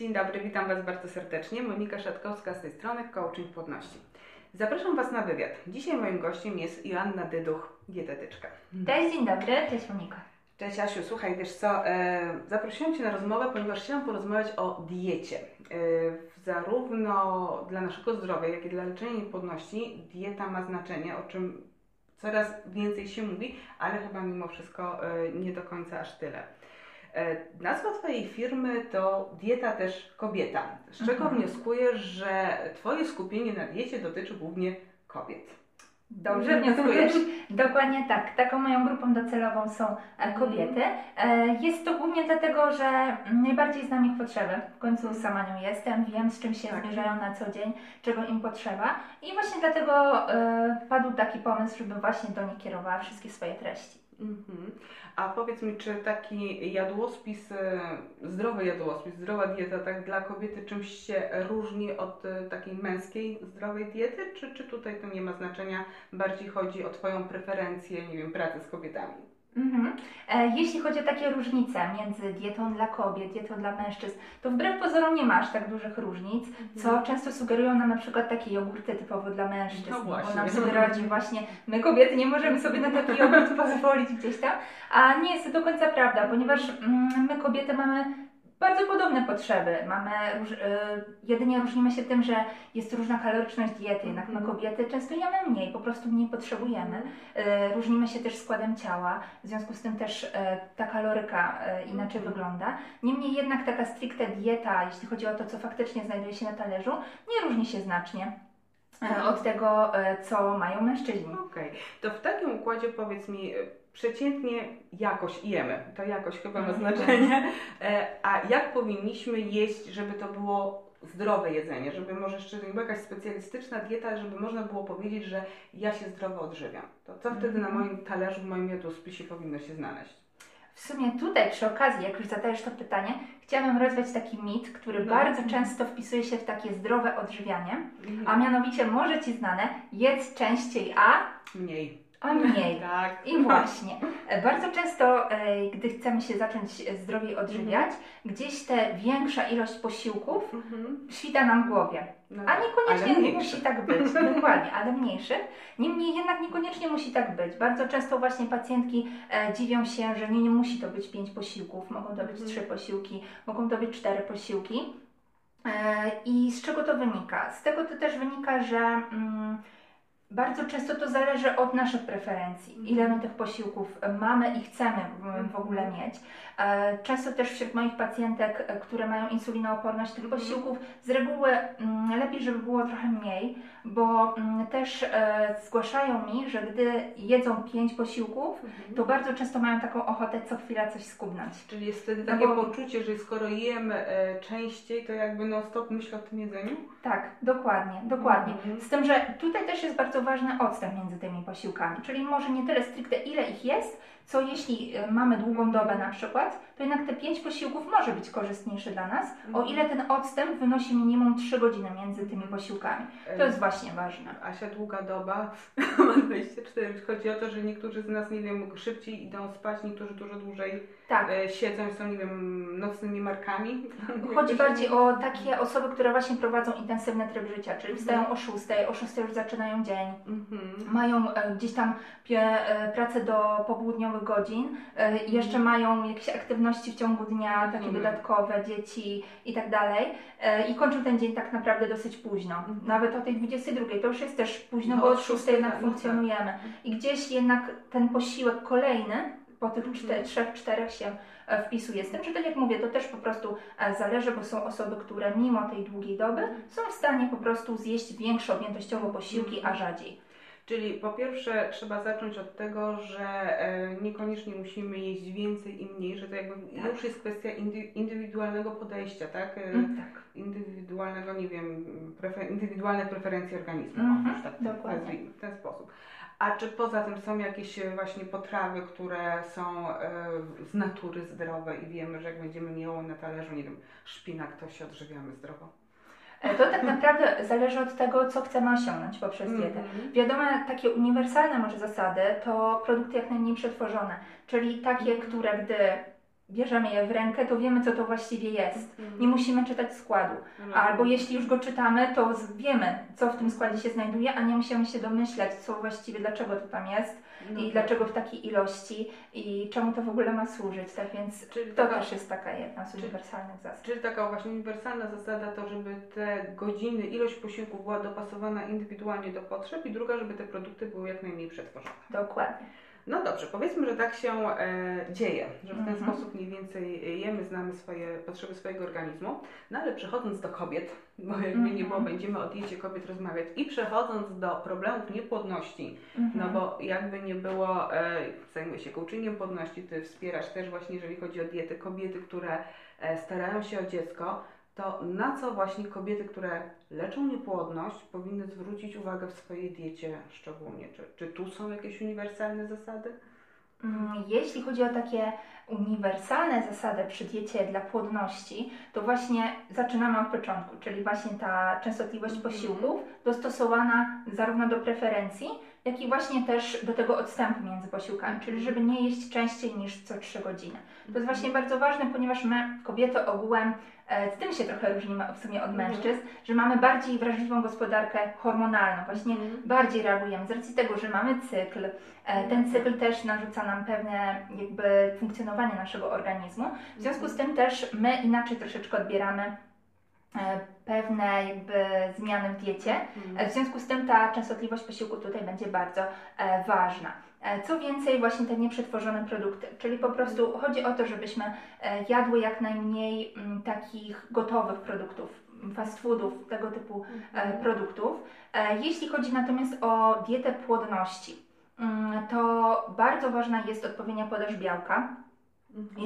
Dzień dobry, witam Was bardzo serdecznie. Monika Szatkowska z tej strony Coaching Płodności. Zapraszam Was na wywiad. Dzisiaj moim gościem jest Joanna Dyduch, dietetyczka. Cześć, dzień dobry, cześć Monika. Cześć Asiu, słuchaj, wiesz co, e, zaprosiłam Cię na rozmowę, ponieważ chciałam porozmawiać o diecie. E, zarówno dla naszego zdrowia, jak i dla leczenia niepłodności dieta ma znaczenie, o czym coraz więcej się mówi, ale chyba mimo wszystko e, nie do końca aż tyle. E, Nazwa Twojej firmy to Dieta też kobieta, z czego Mhm. wnioskuję, że Twoje skupienie na diecie dotyczy głównie kobiet. Dobrze wnioskujesz. Dokładnie tak. Taką moją grupą docelową są e, kobiety. E, Jest to głównie dlatego, że najbardziej znam ich potrzeby. W końcu sama nią jestem, wiem z czym się Tak. zmierzają na co dzień, czego im potrzeba. I właśnie dlatego padł taki pomysł, żeby właśnie do nich kierowała wszystkie swoje treści. Mhm. A powiedz mi, czy taki jadłospis, e, zdrowy jadłospis, zdrowa dieta, tak dla kobiety czymś się różni od e, takiej męskiej zdrowej diety, czy, czy tutaj to nie ma znaczenia, bardziej chodzi o Twoją preferencję, nie wiem, pracy z kobietami? Mhm. E, Jeśli chodzi o takie różnice między dietą dla kobiet, dietą dla mężczyzn, to wbrew pozorom nie ma aż tak dużych różnic, co często sugerują nam na przykład takie jogurty typowo dla mężczyzn, No bo właśnie. nam sugerować, właśnie my kobiety nie możemy sobie na taki jogurt pozwolić gdzieś tam, a nie jest to do końca prawda, ponieważ mm, my kobiety mamy bardzo podobne potrzeby. Mamy róż, y, jedynie różnimy się tym, że jest różna kaloryczność diety, jednak my Mhm. kobiety często jemy mniej, po prostu mniej potrzebujemy. E, Różnimy się też składem ciała, w związku z tym też e, ta kaloryka e, inaczej Mhm. wygląda. Niemniej jednak taka stricte dieta, jeśli chodzi o to, co faktycznie znajduje się na talerzu, nie różni się znacznie e, od tego, e, co mają mężczyźni. Okej, to w takim układzie powiedz mi, przeciętnie jakość jemy, to jakość chyba ma Mhm. znaczenie, E, a jak powinniśmy jeść, żeby to było zdrowe jedzenie, żeby może jeszcze nie była jakaś specjalistyczna dieta, żeby można było powiedzieć, że ja się zdrowo odżywiam. To co wtedy na Mhm. moim talerzu, w moim jadłospisie powinno się znaleźć? W sumie tutaj przy okazji, jak już zadajesz to pytanie, chciałabym rozwiać taki mit, który No. bardzo często wpisuje się w takie zdrowe odżywianie, a mianowicie może Ci znane, jedz częściej, a, Mniej. A mniej. Tak. I właśnie, bardzo często, e, gdy chcemy się zacząć zdrowiej odżywiać, gdzieś te większa ilość posiłków Mhm. świta nam w głowie. No A tak, niekoniecznie musi tak być, dokładnie, ale mniejszych. Niemniej jednak niekoniecznie musi tak być. Bardzo często właśnie pacjentki e, dziwią się, że nie, nie musi to być pięć posiłków, mogą to być Mhm. trzy posiłki, mogą to być cztery posiłki. E, I z czego to wynika? Z tego to też wynika, że mm, bardzo często to zależy od naszych preferencji, ile my tych posiłków mamy i chcemy w- ogóle Mhm. mieć. E, Często też wśród moich pacjentek, e, które mają insulinooporność, tych Mhm. posiłków z reguły mm, lepiej, żeby było trochę mniej, bo mm, też e, zgłaszają mi, że gdy jedzą pięć posiłków, Mhm. to bardzo często mają taką ochotę co chwila coś skubnąć. Czyli jest wtedy No takie bo- poczucie, że skoro jem częściej, to jakby non stop myślę o tym jedzeniu? Tak, dokładnie, dokładnie. Mhm. Z tym, że tutaj też jest bardzo ważny odstęp między tymi posiłkami, czyli może nie tyle stricte ile ich jest, co jeśli e, mamy długą dobę na przykład, to jednak te pięć posiłków może być korzystniejsze dla nas, o Mhm. ile ten odstęp wynosi minimum 3 godziny między tymi posiłkami. To jest właśnie ważne. Asia, długa doba, ma 24. Chodzi o to, że niektórzy z nas, nie wiem, szybciej idą spać, niektórzy dużo dłużej Tak. e, siedzą i są, nie wiem, nocnymi markami. Chodzi bardziej o takie osoby, które właśnie prowadzą intensywny tryb życia, czyli wstają Mhm. o 6, o 6 już zaczynają dzień, Mhm. mają e, gdzieś tam pracę do popołudniowych godzin e, jeszcze mają jakieś aktywności w ciągu dnia, takie Rozumiem. dodatkowe, dzieci i tak dalej e, i kończą ten dzień tak naprawdę dosyć późno, Mhm. nawet o tej 22, to już jest też późno, No, bo od od 6 szóstej, jednak tak, no tak. funkcjonujemy i gdzieś jednak ten posiłek kolejny po tych Mhm. trzech, czterech się e, wpisuje. Z tym, że tak jak mówię, to też po prostu zależy, bo są osoby, które mimo tej długiej doby są w stanie po prostu zjeść większe objętościowo posiłki, Mhm. a rzadziej. Czyli po pierwsze trzeba zacząć od tego, że e, niekoniecznie musimy jeść więcej i mniej, że to jakby Tak. już jest kwestia indy, indywidualnego podejścia, tak? E, Mm, tak. Indywidualnego, nie wiem, prefer, indywidualne preferencje organizmu, Mhm, tak dokładnie. w ten sposób. A czy poza tym są jakieś e, właśnie potrawy, które są z natury zdrowe i wiemy, że jak będziemy miały na talerzu, nie wiem, szpinak, to się odżywiamy zdrowo? To tak naprawdę zależy od tego, co chcemy osiągnąć poprzez dietę. Mhm. Wiadome, takie uniwersalne może zasady to produkty jak najmniej przetworzone, czyli takie, które gdy bierzemy je w rękę, to wiemy, co to właściwie jest. Mhm. Nie musimy czytać składu. Albo jeśli już go czytamy, to wiemy, co w tym składzie się znajduje, a nie musimy się domyślać, co właściwie, dlaczego to tam jest No i tak. dlaczego w takiej ilości i czemu to w ogóle ma służyć. Tak więc Czyli to taka- też jest taka jedna z Czyli- uniwersalnych zasad. Czyli taka właśnie uniwersalna zasada to, żeby te godziny, ilość posiłków była dopasowana indywidualnie do potrzeb i druga, żeby te produkty były jak najmniej przetworzone. Dokładnie. No dobrze, powiedzmy, że tak się e, dzieje, że w ten Mhm. sposób mniej więcej jemy, znamy swoje potrzeby swojego organizmu. No ale przechodząc do kobiet, bo jakby nie Mhm. było, będziemy o diecie kobiet rozmawiać i przechodząc do problemów niepłodności, no Mhm. bo jakby nie było, e, zajmuję się coachingiem płodności, Ty wspierasz też właśnie, jeżeli chodzi o dietę, kobiety, które e, starają się o dziecko, to na co właśnie kobiety, które leczą niepłodność, powinny zwrócić uwagę w swojej diecie szczególnie? Czy, czy tu są jakieś uniwersalne zasady? Mm, Jeśli chodzi o takie uniwersalne zasady przy diecie dla płodności, to właśnie zaczynamy od początku, czyli właśnie ta częstotliwość Mhm. posiłków dostosowana zarówno do preferencji, jak i właśnie też do tego odstępu między posiłkami, czyli żeby nie jeść częściej niż co 3 godziny. To jest właśnie bardzo ważne, ponieważ my, kobiety ogółem, e, z tym się trochę różnimy w sumie od Mhm. mężczyzn, że mamy bardziej wrażliwą gospodarkę hormonalną, właśnie Mhm. bardziej reagujemy z racji tego, że mamy cykl. E, Ten cykl też narzuca nam pewne jakby funkcjonowanie naszego organizmu. W związku z tym też my inaczej troszeczkę odbieramy pewne jakby zmiany w diecie. E, W związku z tym ta częstotliwość posiłku tutaj będzie bardzo e, ważna. E, Co więcej, właśnie te nieprzetworzone produkty, czyli po prostu chodzi o to, żebyśmy e, jadły jak najmniej mm, takich gotowych produktów, fast foodów, tego typu e, produktów. E, Jeśli chodzi natomiast o dietę płodności, mm, to bardzo ważna jest odpowiednia podaż białka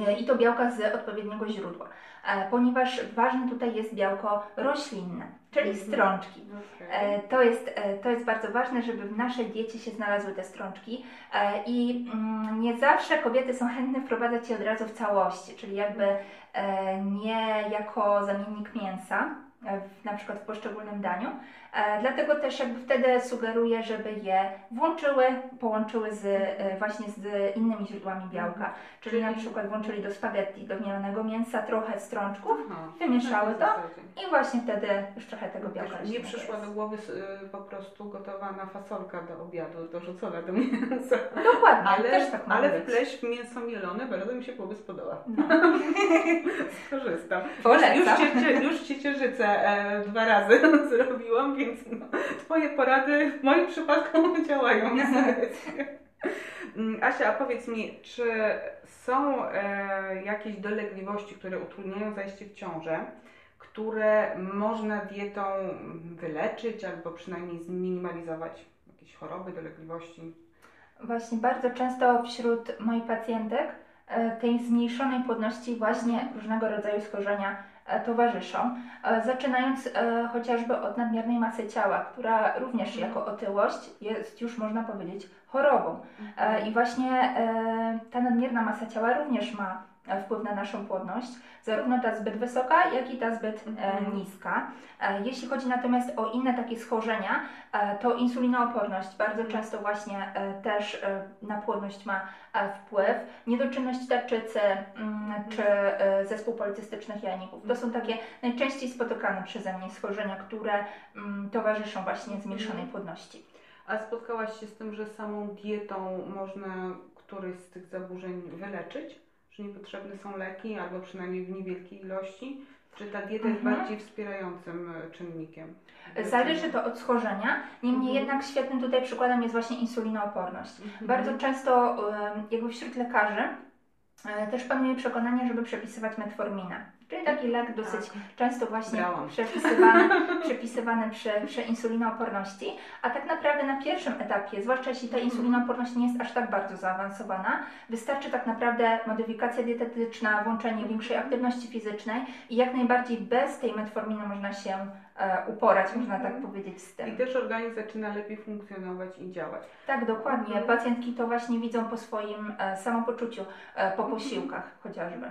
e, i to białka z odpowiedniego źródła, e, ponieważ ważne tutaj jest białko roślinne, czyli Mhm. strączki. E, To jest, e, to jest bardzo ważne, żeby w naszej diecie się znalazły te strączki. I mm, nie zawsze kobiety są chętne wprowadzać je od razu w całości, czyli jakby nie jako zamiennik mięsa, w, na przykład w poszczególnym daniu. E, Dlatego też jakby wtedy sugeruję, żeby je włączyły, połączyły z, e, właśnie z innymi źródłami białka, czyli na Czyli- przykład włączyli do spaghetti, do mielonego mięsa trochę strączków Aha. wymieszały Na tej to zasadzie. i właśnie wtedy już trochę tego białka Nie przyszła do głowy y, po prostu gotowana fasolka do obiadu, dorzucona do mięsa. Dokładnie, Ale, też tak ale być. wpleść w mięso mielone bardzo mi się głowy spodoba. No. Skorzystam. Polecam. Już, ciecie, już ciecierzycę e, dwa razy zrobiłam, więc no, Twoje porady w moim przypadku działają. Asia, a powiedz mi, czy są e, jakieś dolegliwości, które utrudniają zajście w ciążę, które można dietą wyleczyć albo przynajmniej zminimalizować? Jakieś choroby, dolegliwości? Właśnie bardzo często wśród moich pacjentek e, tej zmniejszonej płodności właśnie różnego rodzaju schorzenia towarzyszą, E, zaczynając e, chociażby od nadmiernej masy ciała, która również jako otyłość jest już można powiedzieć chorobą. E, I właśnie e, ta nadmierna masa ciała również ma e, wpływ na naszą płodność, zarówno ta zbyt wysoka, jak i ta zbyt e, Mhm. niska. E, Jeśli chodzi natomiast o inne takie schorzenia, e, to insulinooporność bardzo Mhm. często właśnie e, też e, na płodność ma e, wpływ, niedoczynność tarczycy mm, czy e, zespół policystycznych jajników. To są takie najczęściej spotykane przeze mnie schorzenia, które mm, towarzyszą właśnie zmniejszonej Mhm. płodności. A spotkałaś się z tym, że samą dietą można któreś z tych zaburzeń wyleczyć? Że niepotrzebne są leki, albo przynajmniej w niewielkiej ilości? Czy ta dieta jest Mhm. bardziej wspierającym e, czynnikiem? Zależy to od schorzenia, niemniej Mhm. jednak świetnym tutaj przykładem jest właśnie insulinooporność. Mhm. Bardzo często jakby wśród lekarzy e, też panuje przekonanie, żeby przepisywać metforminę. Czyli taki lek dosyć Tak. często właśnie Brałam. przepisywany, przepisywany przy, przy insulinooporności, a tak naprawdę na pierwszym etapie, zwłaszcza jeśli ta Mhm. insulinooporność nie jest aż tak bardzo zaawansowana, wystarczy tak naprawdę modyfikacja dietetyczna, włączenie większej aktywności fizycznej i jak najbardziej bez tej metforminy można się uporać, można tak Mhm. powiedzieć, z I tym. też organizm zaczyna lepiej funkcjonować i działać. Tak, dokładnie. Mhm. Pacjentki to właśnie widzą po swoim e, samopoczuciu, e, po posiłkach chociażby.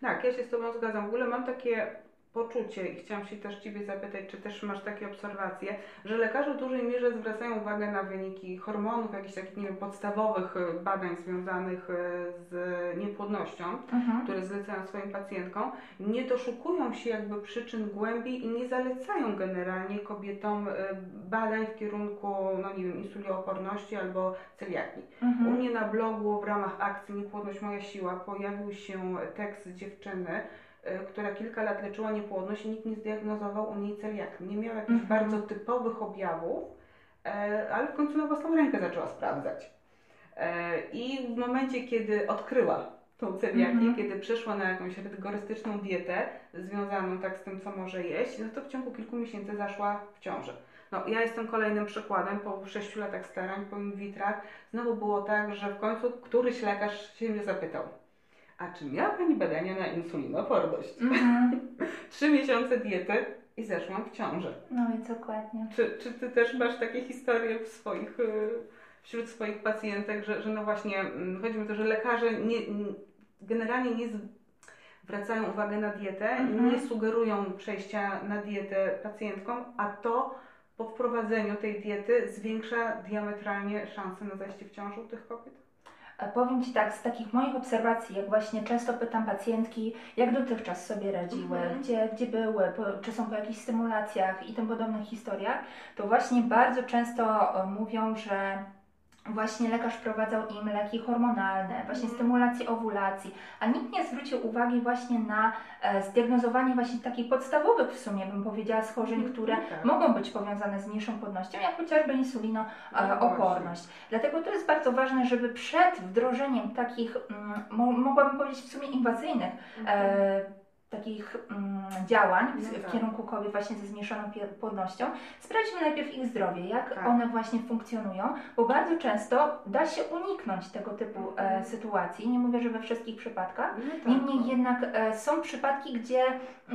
Tak, ja się z Tobą zgadzam. W ogóle mam takie poczucie i chciałam się też Ciebie zapytać, czy też masz takie obserwacje, że lekarze w dużej mierze zwracają uwagę na wyniki hormonów, jakichś takich, nie wiem, podstawowych y, badań związanych y, z niepłodnością, Mhm. które zlecają swoim pacjentkom, nie doszukują się jakby przyczyn głębiej i nie zalecają generalnie kobietom y, badań w kierunku, no nie wiem, insulinooporności albo celiakii. U Mhm. mnie na blogu w ramach akcji Niepłodność Moja Siła pojawił się tekst dziewczyny, która kilka lat leczyła niepłodność i nikt nie zdiagnozował u niej celiakii. Nie miała jakichś Mhm. bardzo typowych objawów, e, ale w końcu na własną rękę zaczęła sprawdzać. E, I w momencie, kiedy odkryła tą celiakię, Mhm. kiedy przeszła na jakąś rygorystyczną dietę związaną tak z tym, co może jeść, no to w ciągu kilku miesięcy zaszła w ciąży. No, ja jestem kolejnym przykładem. Po sześciu latach starań, po in vitrach, znowu było tak, że w końcu któryś lekarz się mnie zapytał, a czy miała Pani badania na insulinoporność? Mhm. Trzy miesiące diety i zeszłam w ciąży. No i dokładnie. Czy, czy Ty też masz takie historie w swoich, y, wśród swoich pacjentek, że, że no właśnie, mm, chodzi mi o to, że lekarze nie, generalnie nie zwracają uwagę na dietę, Mhm. nie sugerują przejścia na dietę pacjentkom, a to po wprowadzeniu tej diety zwiększa diametralnie szanse na zajście w ciążę u tych kobiet? E, Powiem Ci tak, z takich moich obserwacji, jak właśnie często pytam pacjentki, jak dotychczas sobie radziły, Mhm. gdzie, gdzie były, czy są po jakichś stymulacjach i tym podobnych historiach, to właśnie bardzo często e, mówią, że właśnie lekarz wprowadzał im leki hormonalne, właśnie Mhm. stymulację owulacji, a nikt nie zwrócił uwagi właśnie na e, zdiagnozowanie właśnie takich podstawowych w sumie, bym powiedziała, schorzeń, Mhm. które No tak. mogą być powiązane z mniejszą płodnością, jak chociażby insulino No e, oporność. Dlatego to jest bardzo ważne, żeby przed wdrożeniem takich, mm, mo, mogłabym powiedzieć w sumie inwazyjnych, e, takich mm, działań w, No w tak. kierunku kobiet właśnie ze zmniejszoną płodnością, sprawdźmy najpierw ich zdrowie, jak Tak. one właśnie funkcjonują, bo bardzo często da się uniknąć tego typu e, Mhm. sytuacji. Nie mówię, że we wszystkich przypadkach. No tak. Niemniej jednak e, są przypadki, gdzie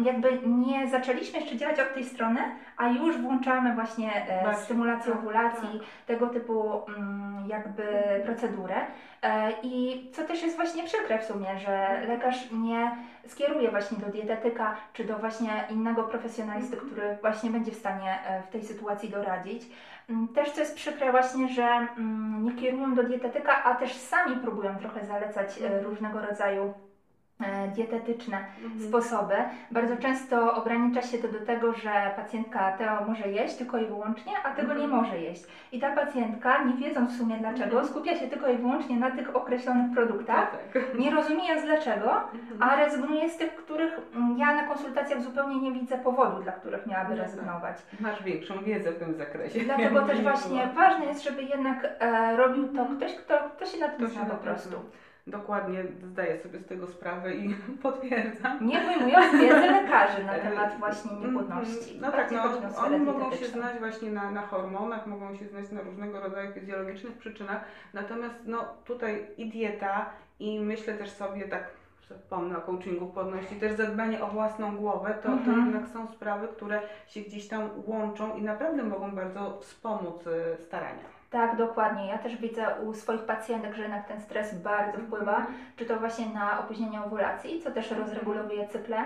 jakby nie zaczęliśmy jeszcze działać od tej strony, a już włączamy właśnie e, stymulację tak, owulacji, tego typu mm, jakby procedurę. E, I co też jest właśnie przykre w sumie, że lekarz nie skieruje właśnie do dietetyka czy do właśnie innego profesjonalisty, Mhm. który właśnie będzie w stanie e, w tej sytuacji doradzić. Mm, Też co jest przykre właśnie, że mm, nie kierują do dietetyka, a też sami próbują trochę zalecać e, Mhm. różnego rodzaju dietetyczne Mhm. sposoby. Bardzo często ogranicza się to do tego, że pacjentka Teo może jeść tylko i wyłącznie, a tego nie Mhm. może jeść. I ta pacjentka, nie wiedząc w sumie dlaczego, Mhm. skupia się tylko i wyłącznie na tych określonych produktach, tak. nie rozumiejąc dlaczego, Mhm. a rezygnuje z tych, których mm, ja na konsultacjach zupełnie nie widzę powodu, dla których miałaby No tak. rezygnować. Masz większą wiedzę w tym zakresie. Dlatego też Nie właśnie ważne jest, żeby jednak e, robił to ktoś, kto, kto się na tym To zna po prostu. Dokładnie zdaję sobie z tego sprawę i potwierdzam. Nie wyjmując wiedzy lekarzy na temat właśnie Mhm. niepłodności. No tak, no, oni mogą się znać właśnie na, na hormonach, mogą się znać na różnego rodzaju fizjologicznych przyczynach, natomiast no tutaj i dieta i myślę też sobie tak, wspomnę o coachingu płodności, też zadbanie o własną głowę, to, to Mhm. jednak są sprawy, które się gdzieś tam łączą i naprawdę mogą bardzo wspomóc y, starania. Tak, dokładnie. Ja też widzę u swoich pacjentek, że jednak ten stres bardzo wpływa, czy to właśnie na opóźnienie owulacji, co też Mhm. rozregulowuje cykle,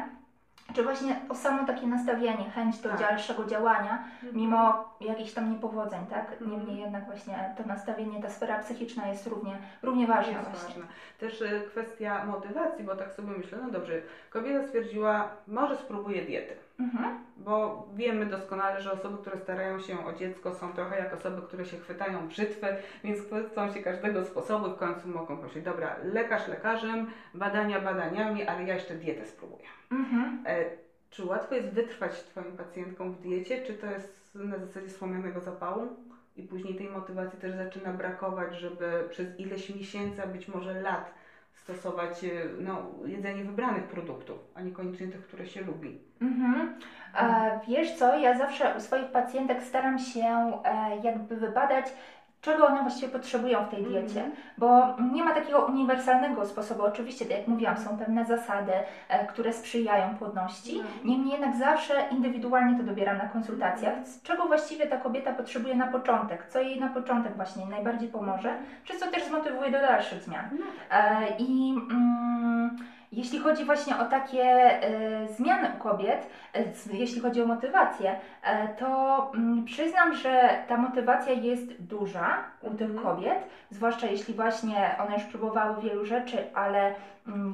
czy właśnie o samo takie nastawienie, chęć do Tak. dalszego działania, mimo jakichś tam niepowodzeń, tak? Mhm. Niemniej jednak właśnie to nastawienie, ta sfera psychiczna jest równie, równie ważna Jest właśnie. ważne. Też y, kwestia motywacji, bo tak sobie myślę, no dobrze, kobieta stwierdziła, może spróbuję diety. Mhm. Bo wiemy doskonale, że osoby, które starają się o dziecko, są trochę jak osoby, które się chwytają brzytwy, więc chwycą się każdego sposobu i w końcu mogą powiedzieć, dobra, lekarz lekarzem, badania badaniami, ale ja jeszcze dietę spróbuję. Mhm. E, czy łatwo jest wytrwać Twoim pacjentkom w diecie, czy to jest na zasadzie słomianego zapału? I później tej motywacji też zaczyna brakować, żeby przez ileś miesięcy, a być może lat stosować e, no, jedzenie wybranych produktów, a niekoniecznie tych, które się lubi. Mhm. E, wiesz co, ja zawsze u swoich pacjentek staram się e, jakby wybadać, czego one właściwie potrzebują w tej diecie, Mhm. bo nie ma takiego uniwersalnego sposobu. Oczywiście, tak jak mówiłam, są pewne zasady, e, które sprzyjają płodności. Mhm. Niemniej jednak zawsze indywidualnie to dobieram na konsultacjach, z czego właściwie ta kobieta potrzebuje na początek, co jej na początek właśnie najbardziej pomoże, przez co też zmotywuje do dalszych zmian. No, E, I mm, jeśli chodzi właśnie o takie e, zmiany u kobiet, e, jeśli chodzi o motywację, e, to mm, przyznam, że ta motywacja jest duża u tych Mhm. kobiet, zwłaszcza jeśli właśnie one już próbowały wielu rzeczy, ale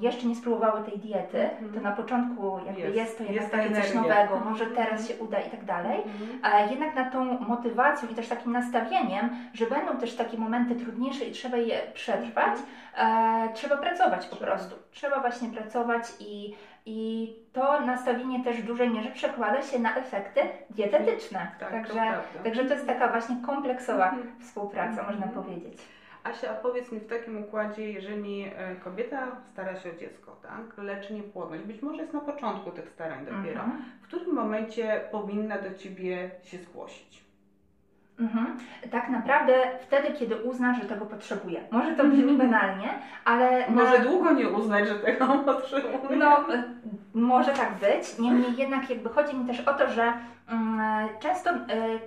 jeszcze nie spróbowały tej diety, Mhm. to na początku jakby Jest. jest, to jednak Jest ta takie coś energia. nowego, może teraz się uda i tak dalej. Mhm. A jednak na tą motywacją i też takim nastawieniem, że będą też takie momenty trudniejsze i trzeba je przetrwać, e, trzeba pracować po Trzeba. prostu. Trzeba właśnie pracować i, i to nastawienie też w dużej mierze przekłada się na efekty dietetyczne. Tak, to także, prawda. także to jest taka właśnie kompleksowa Mhm. współpraca, Mhm. można powiedzieć. Asia, a powiedz mi w takim układzie, jeżeli e, kobieta stara się o dziecko, tak, leczy niepłodność, być może jest na początku tych starań dopiero, Mhm. w którym momencie powinna do Ciebie się zgłosić? Mhm. Tak naprawdę wtedy, kiedy uzna, że tego potrzebuje. Może to brzmi banalnie, ale Może na, długo nie uznać, że tego potrzebuje. No, y, może tak być. Niemniej jednak jakby chodzi mi też o to, że mm, często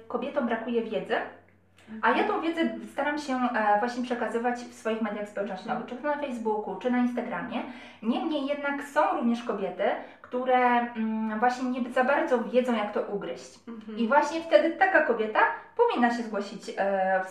kobietom brakuje wiedzy, a ja tą wiedzę staram się e, właśnie przekazywać w swoich mediach społecznościowych, czy to na Facebooku, czy na Instagramie. Niemniej jednak są również kobiety, które mm, właśnie nie za bardzo wiedzą, jak to ugryźć. Mhm. I właśnie wtedy taka kobieta powinna się zgłosić e,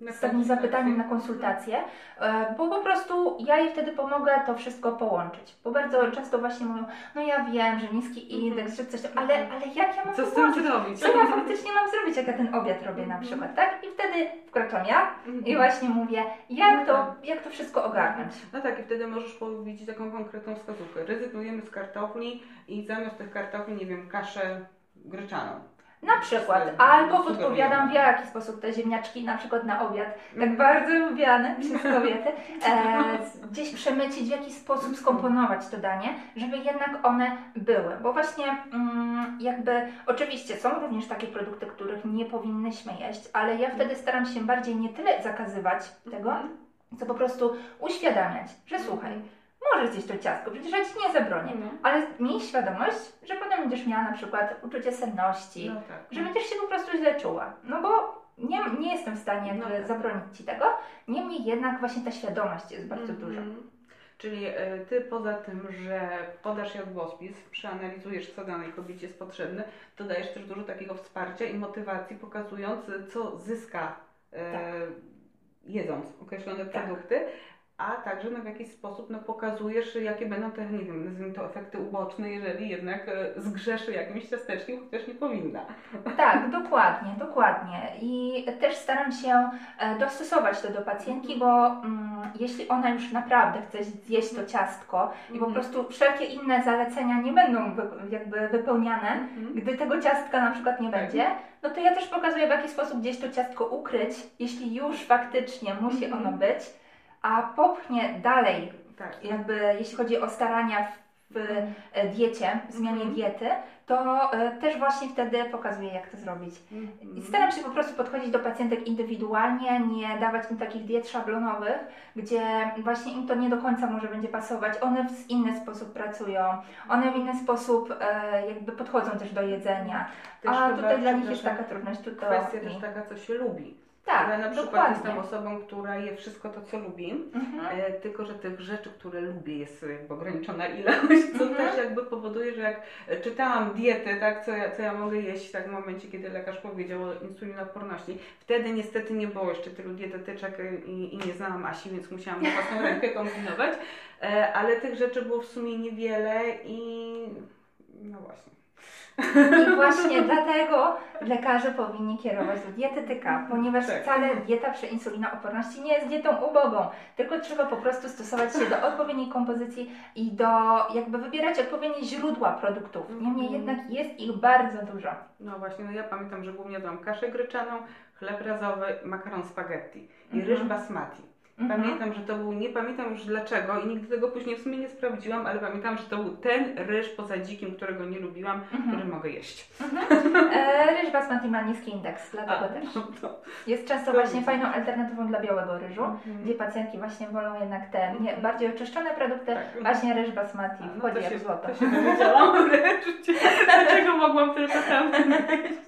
z takim zapytaniem na konsultację, e, bo po prostu ja jej wtedy pomogę to wszystko połączyć. Bo bardzo często właśnie mówią, no ja wiem, że niski indeks, że coś ale, ale jak ja mam Co z tym zrobić? Co ja faktycznie mam zrobić, jak ja ten obiad robię na przykład, tak? I wtedy wkraczam ja Mhm. i właśnie mówię, jak to, jak to wszystko ogarnąć. No tak, i wtedy możesz powiedzieć taką konkretną wskazówkę. Rezygnujemy z kartofli i zamiast tych kartofli, nie wiem, kaszę gryczaną. Na przykład, albo podpowiadam w jaki sposób te ziemniaczki na przykład na obiad, tak Mhm. bardzo lubiane przez kobiety, e, gdzieś przemycić, w jaki sposób skomponować to danie, żeby jednak one były. Bo właśnie mm, jakby, oczywiście są również takie produkty, których nie powinnyśmy jeść, ale ja wtedy staram się bardziej nie tyle zakazywać tego, Mhm. co po prostu uświadamiać, że słuchaj, możesz zjeść to ciastko, przecież ja Ci nie zabronię, No. ale miej świadomość, że potem będziesz miała na przykład uczucie senności, No tak. że będziesz się po prostu źle czuła. No bo nie, nie jestem w stanie No tak. zabronić Ci tego, niemniej jednak właśnie ta świadomość jest bardzo Mhm. duża. Czyli e, Ty poza tym, że podasz jadłospis, przeanalizujesz, co danej kobiecie jest potrzebne, to dajesz też dużo takiego wsparcia i motywacji, pokazując, e, co zyska e, Tak. jedząc określone Tak. produkty, a także no, w jakiś sposób no, pokazujesz, jakie będą te, nie wiem, nazwijmy to efekty uboczne, jeżeli jednak e, zgrzeszy jakimś ciasteczkiem, chociaż nie powinna. Tak, dokładnie, dokładnie. I też staram się e, dostosować to do pacjentki, bo mm, jeśli ona już naprawdę chce zjeść to ciastko i po Mhm. prostu wszelkie inne zalecenia nie będą wy, jakby wypełniane, Mhm. gdy tego ciastka na przykład nie Tak. będzie, no to ja też pokazuję w jaki sposób gdzieś to ciastko ukryć, jeśli już faktycznie musi Mhm. ono być, a popchnie dalej Tak. jakby jeśli chodzi o starania w e, diecie, w zmianie Mhm. diety, to e, też właśnie wtedy pokazuję, jak to zrobić. Mhm. Staram się po prostu podchodzić do pacjentek indywidualnie, nie dawać im takich diet szablonowych, gdzie właśnie im to nie do końca może będzie pasować. One w inny sposób pracują, one w inny sposób e, jakby podchodzą też do jedzenia. Też A tutaj dla nich jest taka trudność. To Kwestia też taka, co się lubi. Tak, ja na przykład dokładnie. jestem osobą, która je wszystko to, co lubi, Mhm. e, tylko że tych rzeczy, które lubię, jest jakby ograniczona ilość, co Mhm. też jakby powoduje, że jak czytałam dietę, tak, co ja, co ja mogę jeść tak, w momencie, kiedy lekarz powiedział o insulinoporności, wtedy niestety nie było jeszcze tylu dietetyczek e, i, i nie znałam Asi, więc musiałam na własną rękę kombinować, e, ale tych rzeczy było w sumie niewiele i no właśnie. I właśnie dlatego lekarze powinni kierować do dietetyka, ponieważ Tak. wcale dieta przy insulinooporności nie jest dietą ubogą, tylko trzeba po prostu stosować się do odpowiedniej kompozycji i do jakby wybierać odpowiednie źródła produktów. Niemniej Mhm. jednak jest ich bardzo dużo. No właśnie, no ja pamiętam, że głównie jadłam kaszę gryczaną, chleb razowy, makaron spaghetti i Mhm. ryż basmati. Mhm. Pamiętam, że to był, nie pamiętam już dlaczego i nigdy tego później w sumie nie sprawdziłam, ale pamiętam, że to był ten ryż poza dzikim, którego nie lubiłam, Mhm. który mogę jeść. E, ryż basmati ma niski indeks, dlatego A, też. no to- Jest często to właśnie fajną alternatywą dla białego ryżu, Mhm. gdzie pacjentki właśnie wolą jednak te nie, bardziej oczyszczone produkty, Tak. właśnie ryż basmati A, no wchodzi to jak się, złoto. to się dowiedziałam wreszcie, dlaczego mogłam tylko tam.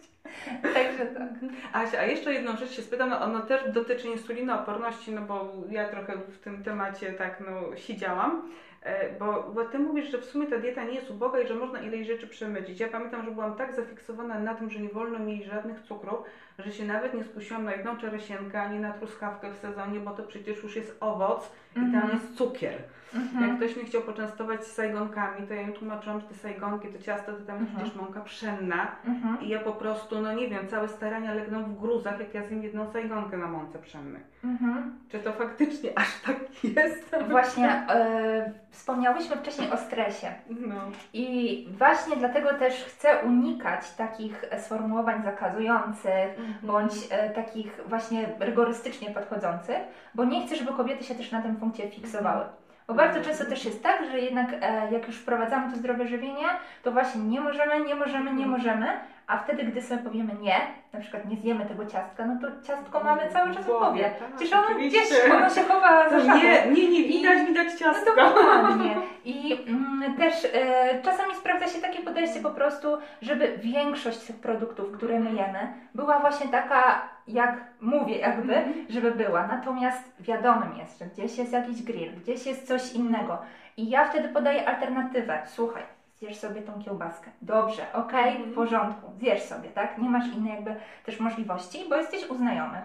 Także tak. Asia, a jeszcze jedną rzecz się spytam, no ono też dotyczy insulinooporności, no bo ja trochę w tym temacie tak no siedziałam. E, Bo, bo ty mówisz, że w sumie ta dieta nie jest uboga i że można ileś rzeczy przemycić. Ja pamiętam, że byłam tak zafiksowana na tym, że nie wolno mieć żadnych cukrów, że się nawet nie skusiłam na jedną czeresienkę, ani na truskawkę w sezonie, bo to przecież już jest owoc i tam Mhm. jest cukier. Mhm. Jak ktoś mnie chciał poczęstować sajgonkami, to ja im tłumaczyłam, że te sajgonki, to ciasto, to tam jest Mhm. przecież mąka pszenna. Mhm. I ja po prostu, no nie wiem, całe starania legną w gruzach, jak ja zjem jedną sajgonkę na mące pszennej. Mhm. Czy to faktycznie aż tak jest? Właśnie e, wspomniałyśmy wcześniej o stresie. No. I właśnie dlatego też chcę unikać takich sformułowań zakazujących bądź e, takich właśnie rygorystycznie podchodzących, bo nie chcę, żeby kobiety się też na tym punkcie fiksowały. Bo bardzo często też jest tak, że jednak e, jak już wprowadzamy to zdrowe żywienie, to właśnie nie możemy, nie możemy, nie możemy, a wtedy, gdy sobie powiemy nie, na przykład nie zjemy tego ciastka, no to ciastko mamy cały czas w głowie. tak, Przecież ono oczywiście. gdzieś, ono się chowa za szafą. nie, nie, nie, widać, widać No ciastko. dokładnie. I mm, też e, czasami sprawdza się takie podejście po prostu, żeby większość tych produktów, które my jemy, była właśnie taka, jak mówię jakby, Mhm. żeby była. Natomiast wiadomym jest, że gdzieś jest jakiś grill, gdzieś jest coś innego. I ja wtedy podaję alternatywę. Słuchaj, zjesz sobie tą kiełbaskę. Dobrze, okej, Mhm. w porządku, zjesz sobie, tak? Nie masz innej jakby też możliwości, bo jesteś u znajomych.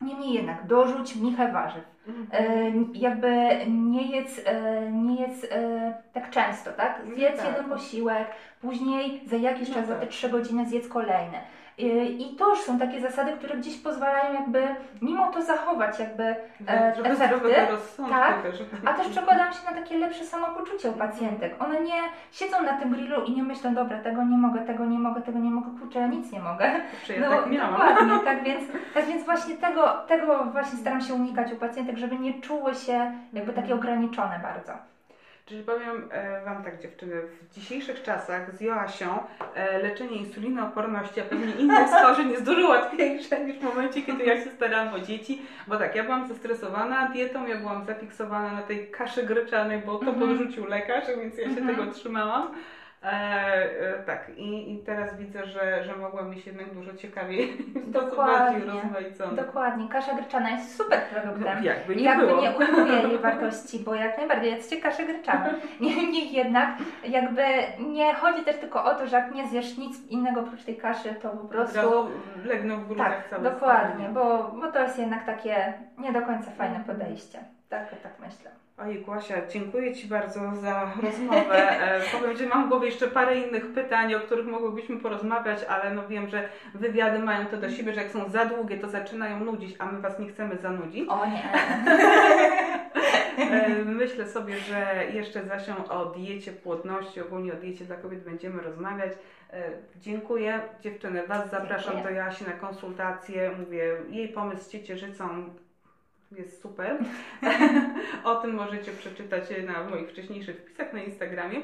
Niemniej jednak dorzuć michę warzyw. E, jakby nie jedz, e, nie jedz e, tak często, tak? Zjedz Tak. jeden posiłek, później za jakiś No czas, za tak. te trzy godziny zjedz kolejny. E, I to już są takie zasady, które gdzieś pozwalają jakby mimo to zachować jakby, e, Trochę efekty, tak, też. a też przekładam się na takie lepsze samopoczucie u pacjentek. One nie siedzą na tym grillu i nie myślą, dobra, tego nie mogę, tego nie mogę, tego nie mogę, kurczę, ja nic nie mogę. Czy ja tak miałam? dokładnie, tak więc, tak więc właśnie tego, tego właśnie staram się unikać u pacjentek, żeby nie czuły się jakby takie ograniczone bardzo. Czyli powiem e, Wam tak dziewczyny, w dzisiejszych czasach z Joasią e, leczenie insulinooporności, a pewnie innych schorzeń jest dużo łatwiejsze niż w momencie, kiedy ja się starałam o dzieci, bo tak, ja byłam zestresowana dietą, ja byłam zafiksowana na tej kaszy gryczanej, bo to Mhm. podrzucił lekarz, więc ja się Mhm. tego trzymałam. E, e, tak, i, i teraz widzę, że, że mogłam mieć jednak dużo ciekawiej, sposób bardziej Dokładnie. rozmaicony. Dokładnie, kasza gryczana jest super produktem. No, jakby I nie jakby było. nie ujmuję jej wartości, bo jak najbardziej jedzcie kaszę gryczaną. Niemniej jednak jakby nie chodzi też tylko o to, że jak nie zjesz nic innego oprócz tej kaszy, to po prostu... razu legną w gruzach Tak, całe dokładnie, bo, bo to jest jednak takie nie do końca fajne podejście. Tak, tak myślę. Ojej, Kłasia, dziękuję Ci bardzo za rozmowę. E, powiem, że mam w głowie jeszcze parę innych pytań, o których mogłybyśmy porozmawiać, ale no wiem, że wywiady mają to do siebie, że jak są za długie, to zaczynają nudzić, a my Was nie chcemy zanudzić. O nie. E, myślę sobie, że jeszcze z Asią o diecie płodności, ogólnie o diecie dla kobiet będziemy rozmawiać. E, Dziękuję dziewczyny, Was zapraszam Dziękuję. do Jasi na konsultację. Mówię, jej pomysł z ciecierzycą jest super. o tym możecie przeczytać na moich wcześniejszych wpisach na Instagramie.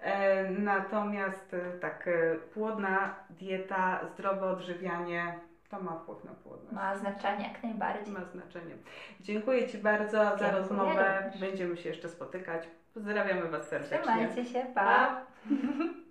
E, Natomiast e, tak, e, płodna dieta, zdrowe odżywianie, to ma wpływ na płodność. Ma znaczenie jak najbardziej. Ma znaczenie. Dziękuję Ci bardzo za Dziękuję rozmowę. również. Będziemy się jeszcze spotykać. Pozdrawiamy Was serdecznie. Trzymajcie się, pa! Pa.